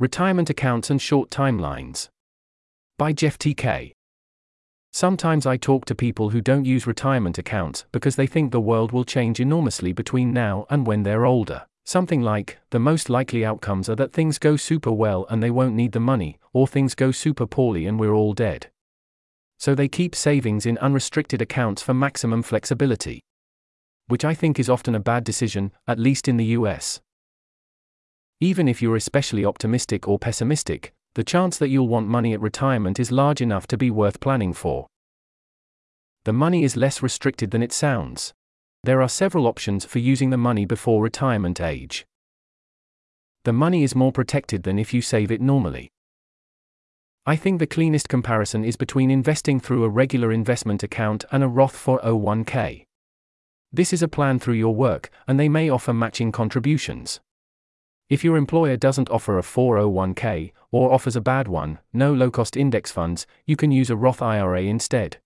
Retirement Accounts and Short Timelines. By Jeff T.K. Sometimes I talk to people who don't use retirement accounts because they think the world will change enormously between now and when they're older. Something like, the most likely outcomes are that things go super well and they won't need the money, or things go super poorly and we're all dead. So they keep savings in unrestricted accounts for maximum flexibility. Which I think is often a bad decision, at least in the US. Even if you're especially optimistic or pessimistic, the chance that you'll want money at retirement is large enough to be worth planning for. The money is less restricted than it sounds. There are several options for using the money before retirement age. The money is more protected than if you save it normally. I think the cleanest comparison is between investing through a regular investment account and a Roth 401k. This is a plan through your work, and they may offer matching contributions. If your employer doesn't offer a 401k, or offers a bad one, no low cost index funds, you can use a Roth IRA instead.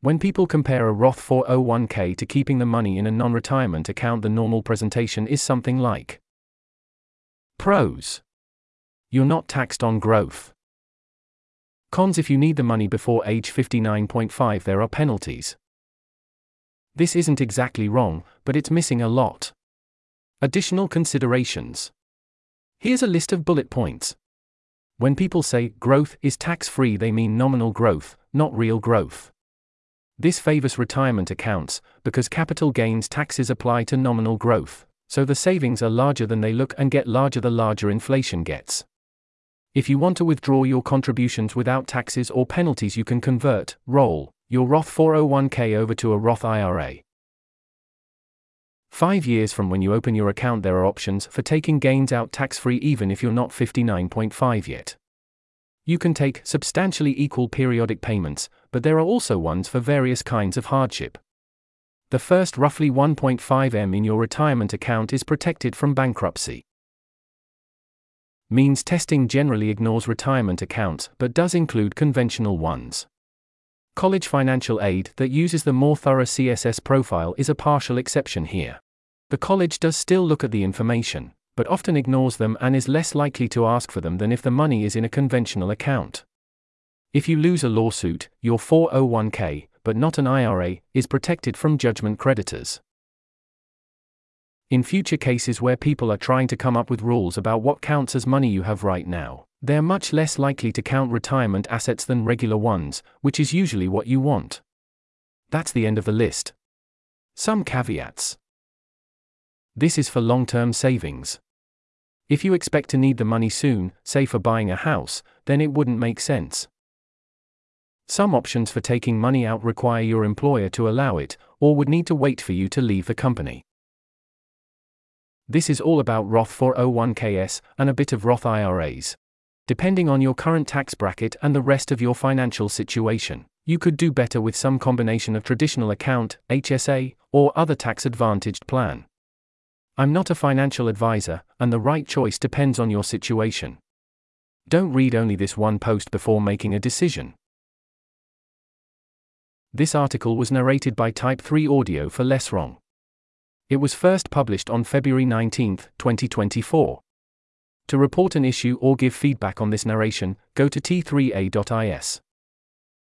When people compare a Roth 401k to keeping the money in a non retirement account, the normal presentation is something like Pros. You're not taxed on growth. Cons if you need the money before age 59.5, there are penalties. This isn't exactly wrong, but it's missing a lot. Additional considerations. Here's a list of bullet points. When people say growth is tax free, they mean nominal growth, not real growth. This favors retirement accounts because capital gains taxes apply to nominal growth, so the savings are larger than they look and get larger the larger inflation gets. If you want to withdraw your contributions without taxes or penalties, you can convert, roll, your Roth 401k over to a Roth IRA. Five years from when you open your account, there are options for taking gains out tax free even if you're not 59.5 yet. You can take substantially equal periodic payments, but there are also ones for various kinds of hardship. The first roughly 1.5m in your retirement account is protected from bankruptcy means testing generally ignores retirement accounts but does include conventional ones. College financial aid that uses the more thorough CSS profile is a partial exception here. The college does still look at the information, but often ignores them and is less likely to ask for them than if the money is in a conventional account. If you lose a lawsuit, your 401k, but not an IRA, is protected from judgment creditors. In future cases where people are trying to come up with rules about what counts as money you have right now, they're much less likely to count retirement assets than regular ones, which is usually what you want. That's the end of the list. Some caveats. This is for long term savings. If you expect to need the money soon, say for buying a house, then it wouldn't make sense. Some options for taking money out require your employer to allow it, or would need to wait for you to leave the company. This is all about Roth 401ks and a bit of Roth IRAs. Depending on your current tax bracket and the rest of your financial situation, you could do better with some combination of traditional account, HSA, or other tax advantaged plan. I'm not a financial advisor, and the right choice depends on your situation. Don't read only this one post before making a decision. This article was narrated by Type 3 Audio for Less Wrong. It was first published on February 19, 2024. To report an issue or give feedback on this narration, go to t3a.is.